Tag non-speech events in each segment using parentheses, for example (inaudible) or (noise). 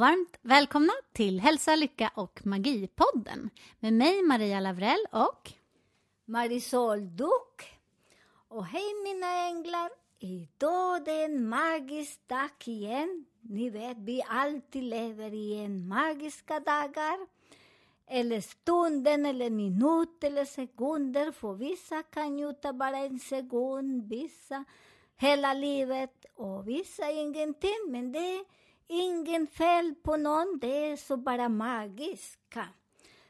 varmt välkomna till Hälsa, Lycka och Magi-podden med mig Maria Lavrell och Marisol Duck. Och hej mina änglar! Idag det är en magisk dag igen. Ni vet, vi alltid lever i en magiska dagar. Eller stunden, eller minut, eller sekunder. För vissa kan njuta bara en sekund, vissa hela livet och vissa ingenting. Men det är ingen fel på någon, det är så bara magiska.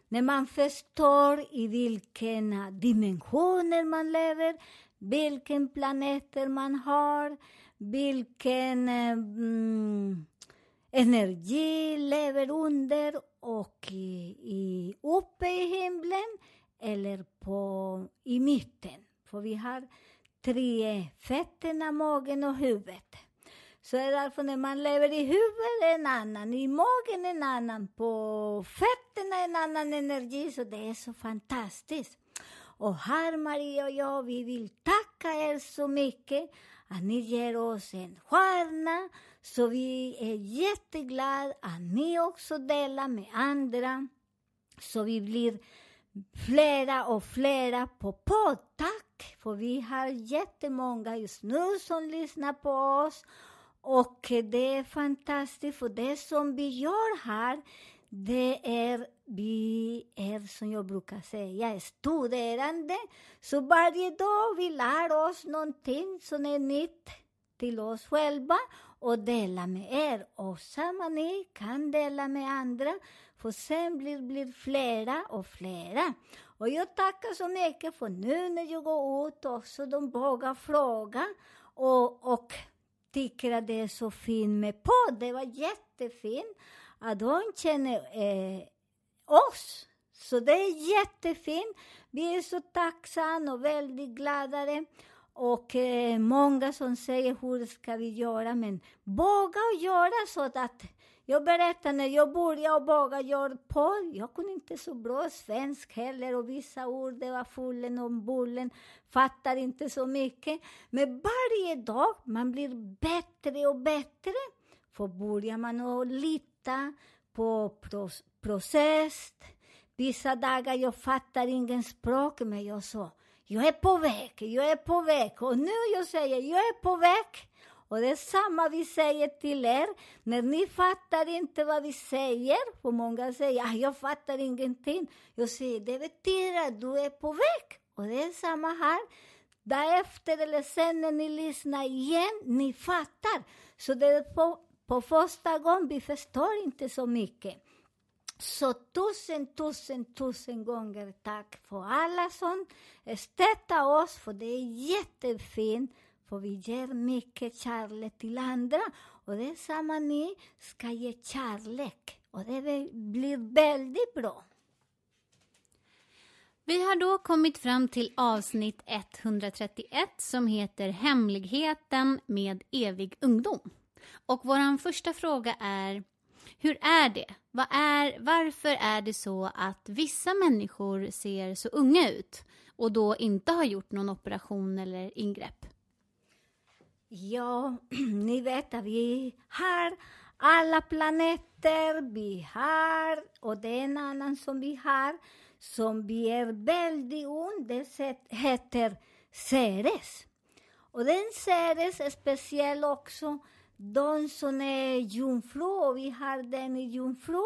När man förstår i vilken dimensioner man lever, vilken planeter man har, vilken eh, mm, energi lever under och i, i, uppe i himlen eller på, i mitten. För vi har tre fötterna, magen och huvudet. Så är det därför när man lever i huvudet är en annan, i magen en annan, på fötterna en annan energi. Så det är så fantastiskt. Och här Maria och jag, vi vill tacka er så mycket att ni ger oss en stjärna. Så vi är jätteglada att ni också delar med andra. Så vi blir flera och flera på podd. Tack! För vi har jättemånga just nu som lyssnar på oss. Och det är fantastiskt, för det som vi gör här, det är, vi är som jag brukar säga, studerande. Så varje dag vi lär oss någonting som är nytt till oss själva och dela med er. Och samma ni kan dela med andra, för sen blir det flera och flera. Och jag tackar så mycket för nu när jag går ut också, de vågar fråga. Och, och tycker att det är så fint med podd. Det var jättefint att hon känner eh, oss. Så det är jättefint. Vi är så tacksamma och väldigt glada. Och eh, många som säger hur ska vi göra, men våga och göra så att jag berättar när jag började och våga göra jag kunde inte så bra svensk heller och vissa ord, det var fullen och bullen, fattar inte så mycket. Men varje dag, man blir bättre och bättre. För börjar man att lita på process, vissa dagar jag fattar ingen språk, men jag sa, jag är på väg, jag är på väg. Och nu jag säger, jag är på väg. Och det är samma vi säger till er. När ni fattar inte vad vi säger, för många säger ah, jag fattar ingenting. Jag säger det betyder att du är på väg. Och det är samma här. Därefter eller sen när ni lyssnar igen, ni fattar. Så det är på, på första gången vi förstår inte så mycket. Så tusen, tusen, tusen gånger tack för alla som stöttar oss, för det är jättefint. För vi ger mycket kärlek till andra. Och det är samma ni ska ge kärlek. Och det blir väldigt bra. vi har då kommit fram till avsnitt 131 som heter Hemligheten med evig ungdom. Och vår första fråga är hur är det? Vad är, varför är det så att vissa människor ser så unga ut och då inte har gjort någon operation eller ingrepp? Ja, (clears throat) ni vet att vi har alla planeter, vi har, och det är en annan som vi har, som vi är väldigt ung, heter Ceres. Och den Ceres är speciell också, de som är jungfru, och vi har den i jungfru.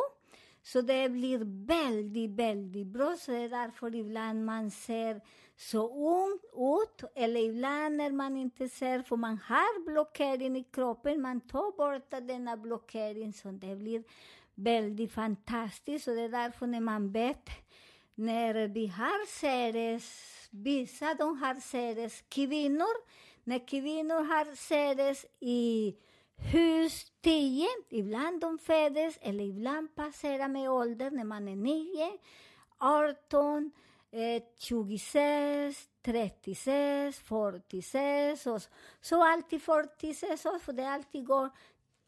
Så det blir väldigt, väldigt bra. Så det är därför ibland man ser så ung ut, eller ibland när man inte ser, för man har blockering i kroppen, man tar bort denna blockering så det blir väldigt fantastiskt. Och det är därför när man vet, när vi har seres, vissa de har seres, kvinnor, när kvinnor har seres i hus 10, ibland de föds eller ibland passerar med ålder när man är 9, 18, eh, 26, 36, 46 och så. så alltid 46 år, för det alltid går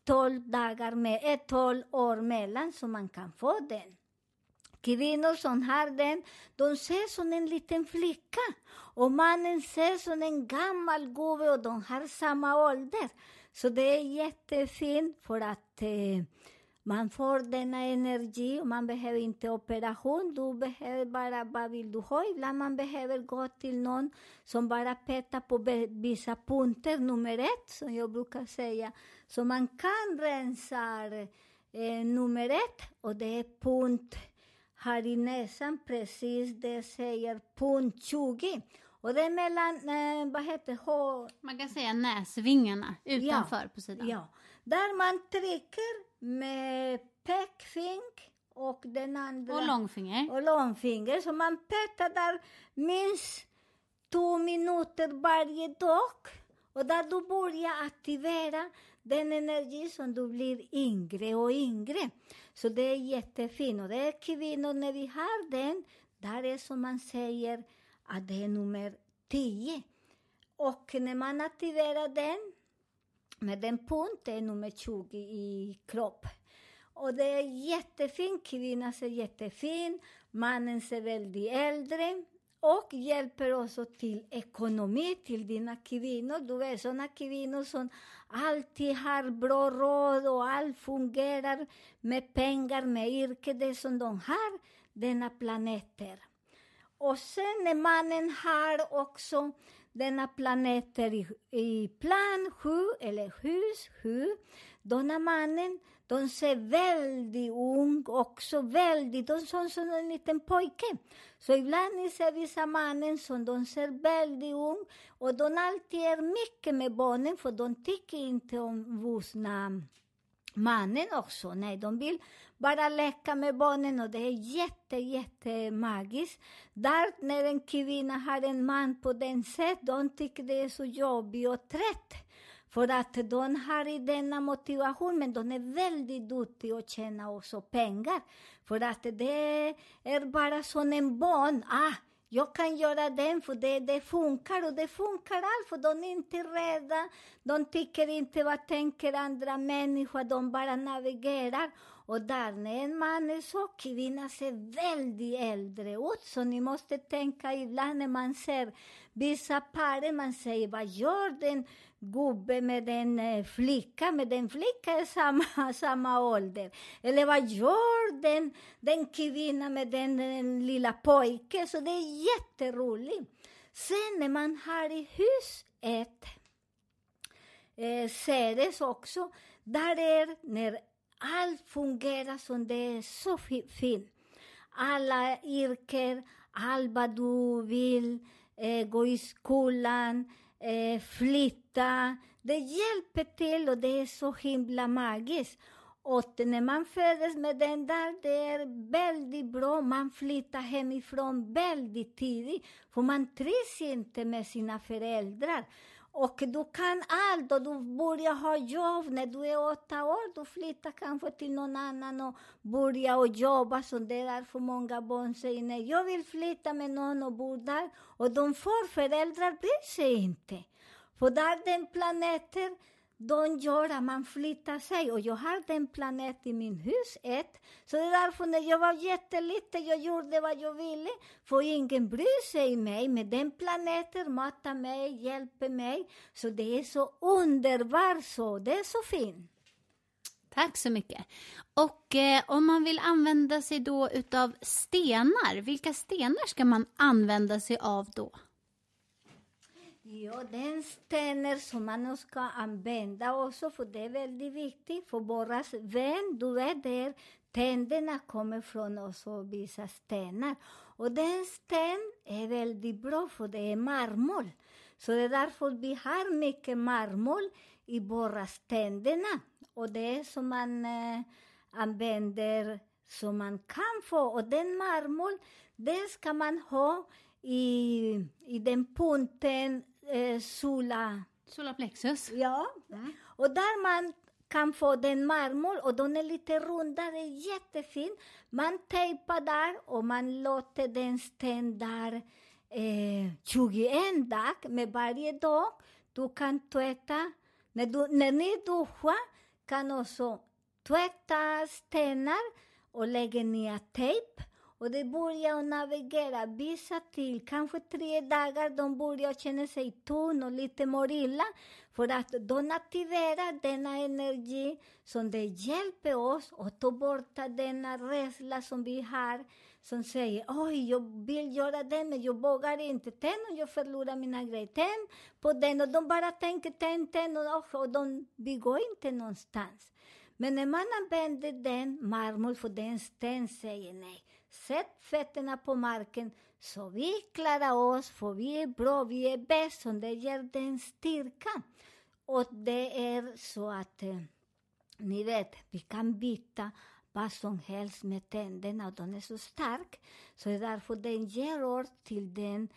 12 dagar med, eh, 12 år mellan så man kan få den. Kvinnor som har den, de ser som en liten flicka. Och mannen ser som en gammal gubbe och de har samma ålder. Så det är jättefint för att eh, man får denna energi och man behöver inte operation. Du behöver bara, vad vill du ha? Ibland man behöver gå till någon som bara petar på vissa punkter, nummer ett, som jag brukar säga. Så man kan rensa eh, nummer ett och det är punkt här i näsan, precis det säger punkt 20. Och det är mellan, eh, vad heter H, Man kan säga näsvingarna utanför på sidan. Ja, där man trycker med pekfing och den andra... Och långfinger. Och långfinger. Så man petar där minst två minuter varje dag. Och där du börjar aktivera den energi som du blir yngre och yngre. Så det är jättefint. Och det är kvinnor, när vi har den, där är som man säger att det är nummer 10. Och när man aktiverar den med den punkten är nummer 20 i kropp. Och det är jättefin, kvinnan ser jättefin, mannen ser väldigt äldre och hjälper också till ekonomi till dina kvinnor. Du vet sådana kvinnor som alltid har bra råd och allt fungerar med pengar, med yrke, det som de har, denna planeter. Och sen när mannen har också denna planeter i, i plan 7 eller hus 7, då när mannen, de ser väldigt ung också, väldigt, de ser som en liten pojke. Så ibland ni ser vissa mannen som de ser väldigt ung och de alltid är mycket med barnen för de tycker inte om vuxna mannen också. Nej, de vill bara leka med barnen och det är jätte, jätte magiskt. Där när en kvinna har en man på den sätt, de tycker det är så jobbigt och trött. För att de har i denna motivation, men de är väldigt duktiga att tjäna också pengar. För att det är bara som en barn. Ah, jag kan göra den för det, det funkar och det funkar allt för de är inte rädda. De tycker inte vad tänker andra människor, de bara navigerar. Och där när en man är så, kvinnan ser väldigt äldre ut. Så ni måste tänka ibland när man ser vissa par, man säger vad gör den gubbe med en eh, flicka, med en flicka är samma, (laughs) samma ålder. Eller vad gör den, den kvinnan med den, den lilla pojken? Så det är jätteroligt. Sen när man har i hus ett eh, Ceres också, där är när allt fungerar som det är så fint. Alla yrken, allt vad du vill, eh, gå i skolan, eh, flytta. Det hjälper till och det är så himla magiskt. Och när man föds med den där, det är väldigt bra. Man flyttar hemifrån väldigt tidigt, för man trivs inte med sina föräldrar. Och du kan allt och du börjar ha jobb när du är åtta år. Du flyttar kanske till någon annan och börjar och jobba. Så det är därför många barn säger nej, jag vill flytta med någon och bo där. Och de får föräldrar bryr sig inte. För där den planeten de gör att man flyttar sig. Och jag har den planet i min hus, ett. Så det är därför när jag var jätteliten, jag gjorde vad jag ville. För ingen bryr sig om mig. Men den planeten matar mig, hjälper mig. Så det är så underbart så. Det är så fint. Tack så mycket. Och eh, om man vill använda sig då utav stenar, vilka stenar ska man använda sig av då? Ja, den stenar som man ska använda också, för det är väldigt viktigt för våra vän, du vet, där tänderna kommer från oss och vissa stenar. Och den sten är väldigt bra, för det är marmor. Så det är därför vi har mycket marmor i våra ständerna. Och det är som man eh, använder som man kan få. Och den marmor, den ska man ha i, i den punkten eh, sola. Solarplexus. Ja. Och där man kan få den marmor och den är lite rundare, jättefin. Man tejpar där och man låter den där eh, 21 dagar med varje dag. Du kan tvätta, när, du, när ni duschar kan också tvätta stenar och lägga ner tejp. Och de börjar navigera, vissa till kanske tre dagar, de börjar känna sig tunn och lite mår illa. För att de aktiverar denna energi som det hjälper oss att ta bort denna rädsla som vi har. Som säger, oj, jag vill göra det, men jag vågar inte. Tänk om jag förlorar mina grejer. Tänk på den. Och de bara tänker, tänk, tänk. Och, och de, vi går inte någonstans. Men när man använder den marmor, för den sten säger nej. Sätt fötterna på marken så vi klarar oss, för vi är bra, vi är bäst. och det ger den styrkan. Och det är så att, eh, ni vet, vi kan byta vad som helst med tänderna och den är så stark. Så det är därför den ger oss till den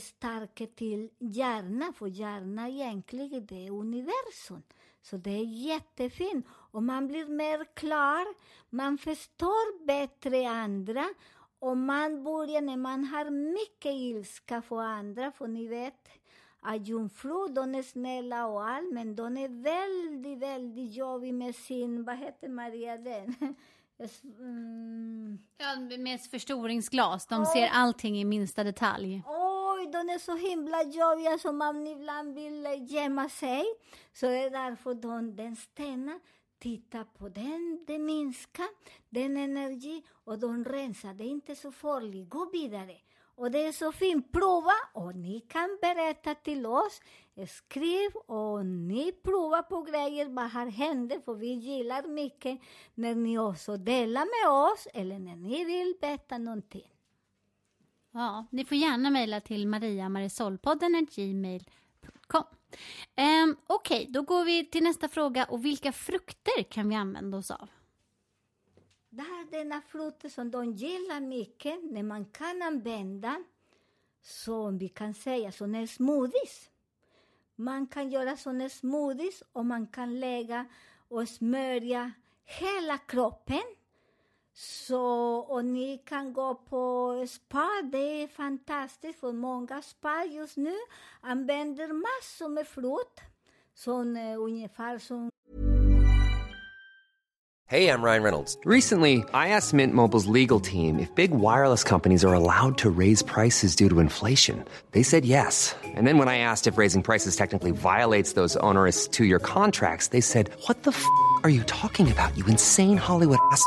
starka till hjärnan, för hjärnan egentligen det är universum. Så det är jättefint. Och man blir mer klar, man förstår bättre andra och man börjar, när man har mycket ilska för andra, för ni vet att jungfrur, de är snälla och allt, men de är väldigt, väldigt jobbiga med sin, vad heter Maria den? (laughs) Mm. Ja, med förstoringsglas. De ser allting i minsta detalj. Oj, de är så himla jobbiga som man ibland vill eh, gömma sig. Så det är därför de, den stenar titta på den, det minskar, den energi och de rensar. Det är inte så farligt, gå vidare. Och det är så fint, prova och ni kan berätta till oss. Skriv och ni provar på grejer, vad har hänt? För vi gillar mycket när ni också delar med oss eller när ni vill veta någonting. Ja, ni får gärna mejla till mariamarisolpodden.gmail.com. Um, ehm, Okej, då går vi till nästa fråga. Och vilka frukter kan vi använda oss av? Det här är denna frukt som de gillar mycket, när man kan använda, som vi kan säga, såna smoothies. Man kan göra såna smoothies och man kan lägga och smörja hela kroppen. Så, och ni kan gå på spa, det är fantastiskt för många spa just nu använder massor med frukt, som, eh, ungefär som Hey, I'm Ryan Reynolds. Recently, I asked Mint Mobile's legal team if big wireless companies are allowed to raise prices due to inflation. They said yes. And then when I asked if raising prices technically violates those onerous two year contracts, they said, What the f are you talking about, you insane Hollywood ass?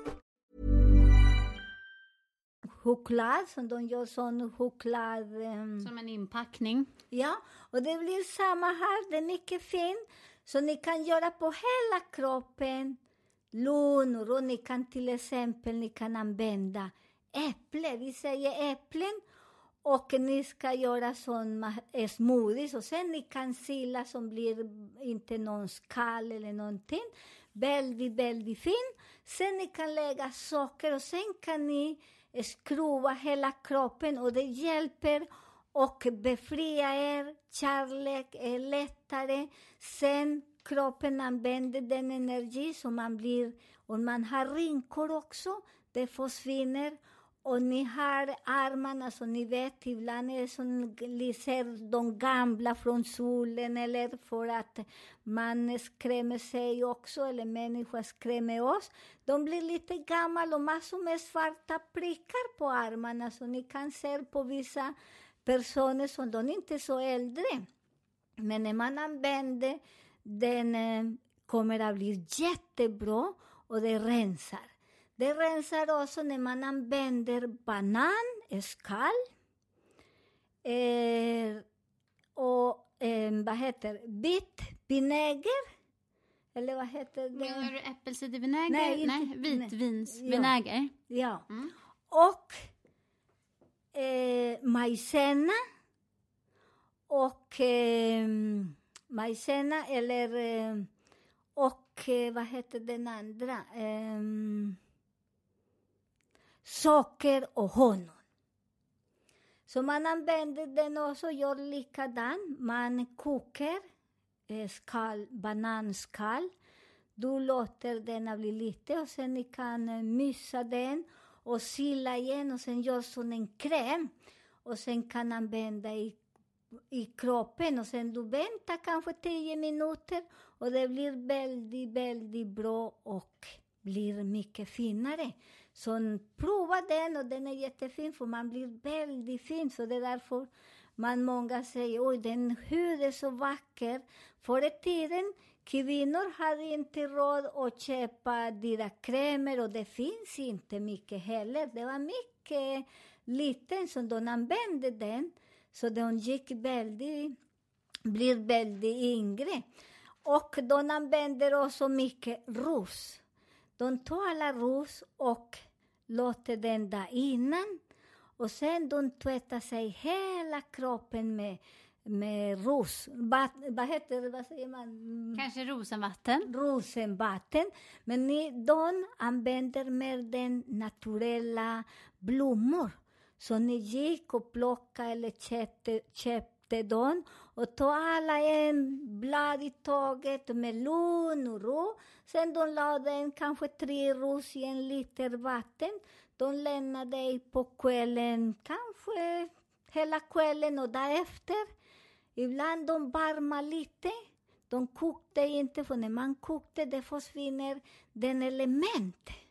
choklad, som de gör sån choklad... ehm, Som en inpackning. Ja, och det blir samma här, det är mycket fint. Så ni kan göra på hela kroppen, lungor och ni kan till exempel ni kan använda äpple, vi säger äpplen och ni ska göra sån smoothies och sen ni kan sila som blir inte någon skall eller någonting. Väldigt, väldigt fin. Sen ni kan lägga socker och sen kan ni skruva hela kroppen och det hjälper och befria er. Kärlek är lättare. Sen kroppen använder den energi som man blir, och man har rynkor också, det försvinner och ni har armarna så ni vet, ibland är det som ni ser de gamla från solen eller för att man skrämmer sig också, eller människor skrämmer oss. De blir lite gamla och massor med svarta prickar på armarna så ni kan se på vissa personer som de inte är så äldre. Men när man använder den kommer att bli jättebra och det rensar. Det rensar också när man använder banan, skall, eh, och eh, vad heter bit, vinäger, eller vad heter det? Menar du äppelcidervinäger? Nej, Nej, vitvinsvinäger. Ja. Mm. Och eh, majsenna och eh, majsenna eller eh, och eh, vad heter den andra? Eh, socker och honung. Så man använder den också, gör likadant. Man kokar eh, skal, bananskal. Du låter den bli lite och sen ni kan eh, mysa den och sila igen och sen gör som en kräm. Och sen kan använda i, i kroppen och sen du väntar kanske tio minuter och det blir väldigt, väldigt bra och blir mycket finare. Så prova den och den är jättefin för man blir väldigt fin. Så det är därför man många säger oj den hud är så vacker. Förr i tiden kvinnor hade inte råd att köpa dyra krämer och det finns inte mycket heller. Det var mycket liten som de använde den. Så de gick väldigt, blir väldigt yngre. Och de använder också mycket ros. De tar alla ros och låter den där innan. Och sen de tvättar sig hela kroppen med, med ros. Bat, vad heter det, vad säger man? Kanske rosenvatten? rosenvatten. Men ni, de använder mer den naturella blommor. Så ni gick och plockade eller köpte, köpte och tog alla en blad i taget med lugn och ro. Sen de lade en, kanske tre ros i en liter vatten. De lämnade dig på kvällen, kanske hela kvällen och därefter. Ibland de varma lite. De kokte inte, för när man kokte det försvinner den elementet.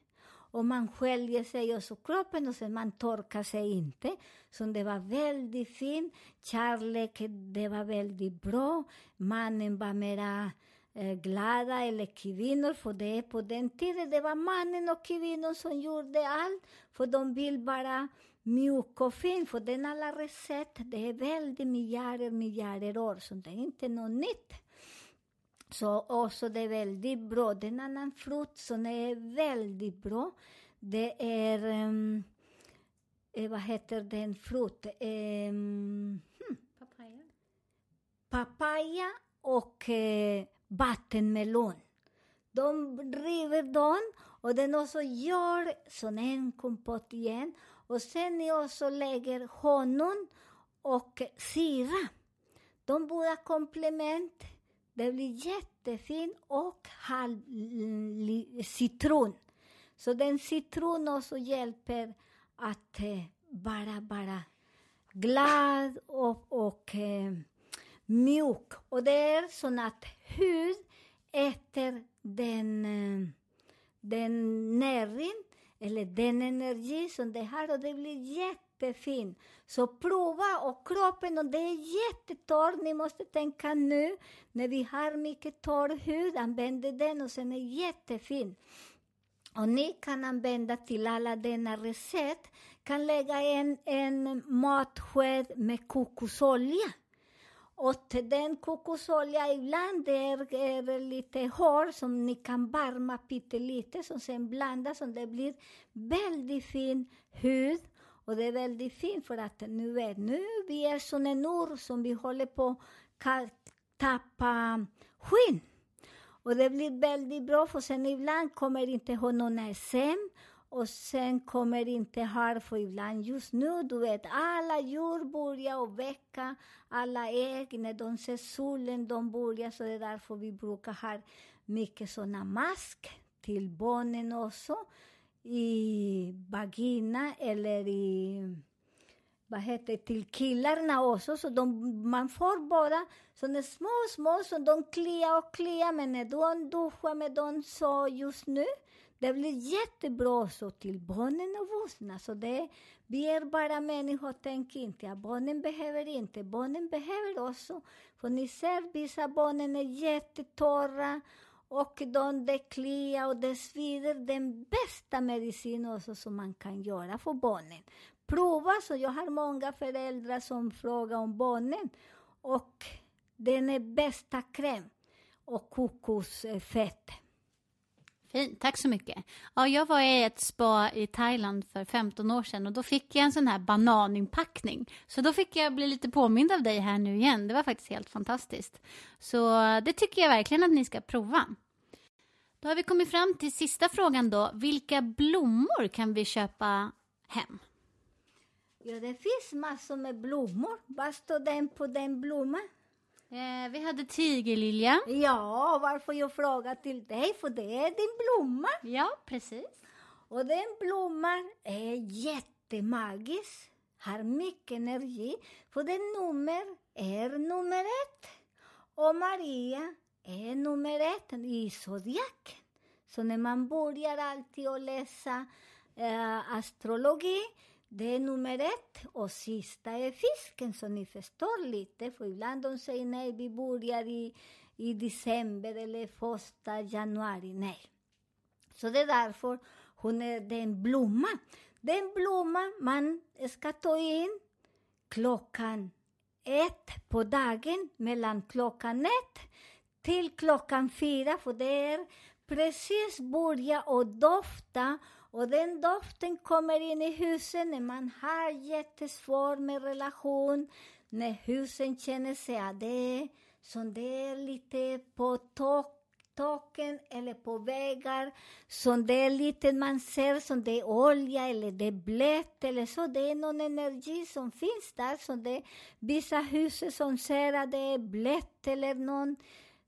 Och man sköljer sig och så kroppen och sen man torkar sig e inte. Så det var väldigt fint. Kärlek, det var väldigt bra. Mannen var mera eh, glada, eller kvinnor, för det på den tiden det var mannen och kvinnor som gjorde allt. För de vill vara mjuk och fin, för den alla recept, det är väldigt miljarder, miljarder år, så det är inte något nytt. Så också det är väldigt bra. Det är en annan frukt som är väldigt bra. Det är, um, vad heter den frukt? Um, Papaya. papaya och eh, vattenmelon. De river dem och den också gör som en kompott igen. Och sen ni också lägger honung och syra. De båda komplement. Det blir jättefint och halv citron. Så den citron också hjälper att eh, bara, bara glad och, och eh, mjuk. Och det är så att hud äter den, eh, den näring eller den energi som det har och det blir jättefin. Så prova och kroppen, och det är jättetorr, ni måste tänka nu när vi har mycket torr hud, använd den och sen är jättefin. Och ni kan använda till alla denna recept, kan lägga en, en matsked med kokosolja. Och den kokosolja ibland är, är det lite hård som ni kan varma pyttelite som sen blandas och det blir väldigt fin hud. Och det är väldigt fint för att nu vet nu vi är som en ur som vi håller på att tappa skinn. Och det blir väldigt bra för sen ibland kommer inte ha någon SM och sen kommer inte ha för ibland just nu, du vet, alla djur börjar och väcka alla ägg när de ser solen, de börjar, så det är därför vi brukar ha mycket såna mask till barnen också i vagina eller i vad heter det, till killarna också. Så de, man får bara sådana små, små som de kliar och kliar. Men när de duschar med dem så just nu, det blir jättebra så till barnen och vuxna. Så det, vi är bara människor, tänk inte att barnen behöver inte. Barnen behöver också. För ni ser, vissa barnen är e jättetorra och de det kliar och det svider. Den bästa medicinen också som man kan göra för barnen. Prova, så jag har många föräldrar som frågar om barnen. Och den är bästa kräm och kokosfett. Fint, tack så mycket. Ja, jag var i ett spa i Thailand för 15 år sedan och då fick jag en sån här bananinpackning. Så då fick jag bli lite påmind av dig här nu igen. Det var faktiskt helt fantastiskt. Så det tycker jag verkligen att ni ska prova. Då har vi kommit fram till sista frågan då. Vilka blommor kan vi köpa hem? Ja, det finns massor med blommor. Vad står den på den blomman? Eh, vi hade tigerlilja. Ja, varför jag frågar till dig, för det är din blomma. Ja, precis. Och den blomman är jättemagisk, har mycket energi, för den nummer är nummer ett. Och Maria är nummer ett i zodiaken. Så när man börjar alltid att läsa eh, astrologi, det är nummer ett och sista är fisken, så ni förstår lite. För ibland de säger nej, vi börjar i, i december eller första januari. Nej. Så det är därför hon är den blomma. Den blomma man ska ta in klockan ett på dagen, mellan klockan ett till klockan fyra, för det är precis börja och dofta och den doften kommer in i huset när man har jättesvårt med relation, när husen känner sig att det är som det är lite på tak taken eller på vägar som det är lite man ser som det är olja eller det är blött eller så. Det är någon energi som finns där. Så det är vissa hus som ser att det är blött eller någon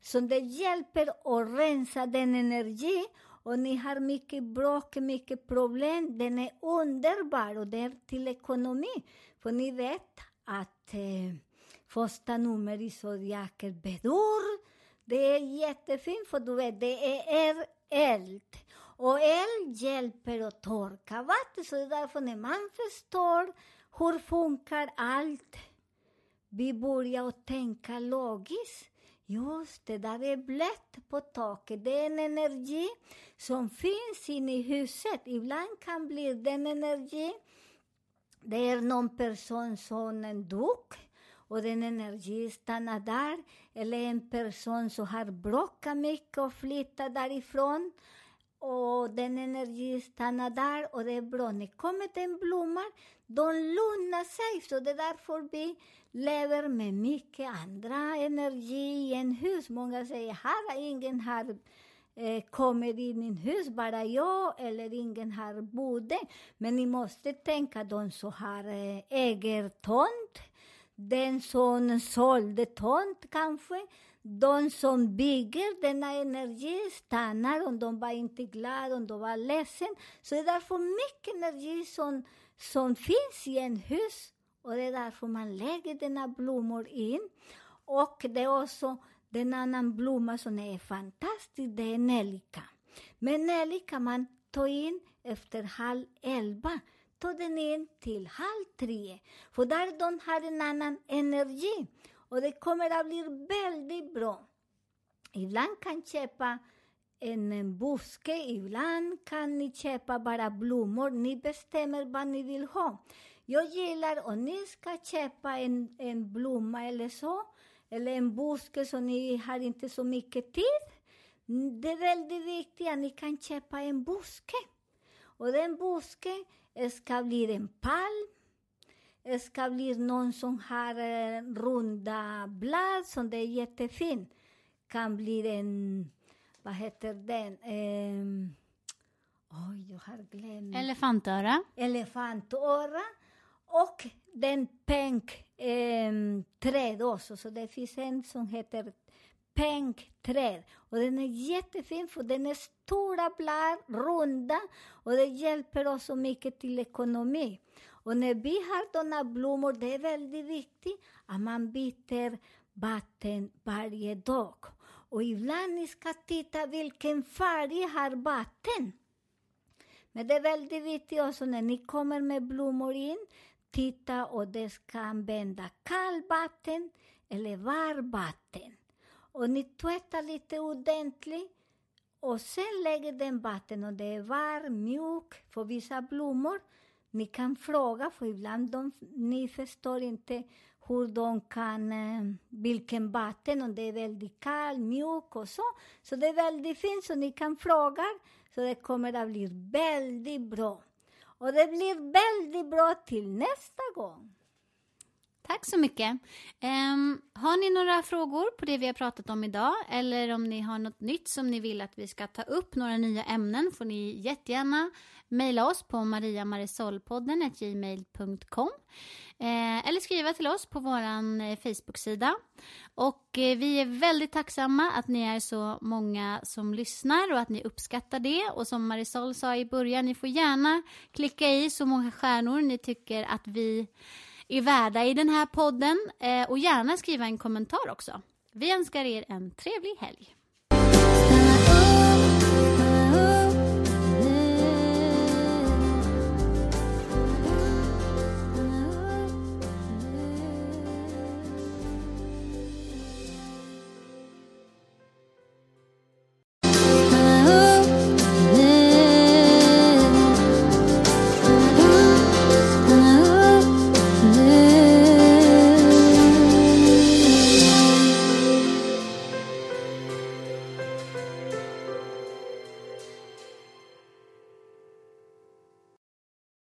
som det hjälper att rensa den energi och ni har mycket bråk, mycket problem. Den är underbar och det är till ekonomi. För ni vet att eh, första nummer i zodiaker Bedur, det är jättefint för du vet, det är eld. Och eld hjälper att torka vatten, så det är därför när man förstår hur funkar allt, vi börjar att tänka logiskt. Just det, där är blött på taket. Det är en energi som finns inne i huset. Ibland kan bli den energi, det är någon person som en duk och den energi stannar där. Eller en person som har bråkat mycket och flyttat därifrån. Och den energi stannar där och det är bra. När kommer den blomma de lugnar sig. Så det är därför vi lever med mycket andra energi i en hus. Många säger, här ingen har eh, kommit in i min hus, bara jag eller ingen har bott Men ni måste tänka de som har eh, äger tomt, den som sålde tomt kanske, de som bygger denna energi stannar om de var inte glada, om de var ledsen. Så det är därför mycket energi som, som finns i en hus och det är därför man lägger denna blommor in. Och det är också den annan blomma som är fantastisk, det är nelika. Men nelika man tar in efter halv elva, tar den in till halv tre. För där de har en annan energi. Och det kommer att bli väldigt bra. Ibland kan köpa en, en buske, ibland kan ni köpa bara blommor. Ni bestämmer vad ni vill ha. Jag gillar om ni ska köpa en, en blomma eller så, eller en buske så ni har inte så mycket tid. Det är väldigt viktigt att ni kan köpa en buske. Och den busken ska bli en palm, det ska bli någon som har eh, runda blad, som det är jättefint. Kan bli en, vad heter den? Eh, oj, jag har glömt. Elefantöra. Elefantöra. Och den pänk eh, träd också, så det finns en som heter penkträd. Och den är jättefin för den är stora blad, runda och det hjälper oss så mycket till ekonomi. Och när vi har sådana blommor, det är väldigt viktigt att man byter vatten varje dag. Och ibland ni ska titta vilken färg har vatten. Men det är väldigt viktigt också när ni kommer med blommor in, titta och det ska använda kallvatten eller varmvatten. Och ni tvättar lite ordentligt och sen lägger den vatten och det är varm, mjuk för vissa blommor. Ni kan fråga, för ibland de, ni förstår inte hur de kan, vilken vatten, om det är väldigt kallt, mjuk och så. Så det är väldigt fint, så ni kan fråga, så det kommer att bli väldigt bra. Och det blir väldigt bra till nästa gång. Tack så mycket. Um, har ni några frågor på det vi har pratat om idag eller om ni har något nytt som ni vill att vi ska ta upp, några nya ämnen, får ni jättegärna mejla oss på mariamarisolpodden gmail.com eh, eller skriva till oss på vår eh, Facebook-sida. Och eh, vi är väldigt tacksamma att ni är så många som lyssnar och att ni uppskattar det. Och som Marisol sa i början, ni får gärna klicka i så många stjärnor ni tycker att vi är värda i den här podden eh, och gärna skriva en kommentar också. Vi önskar er en trevlig helg.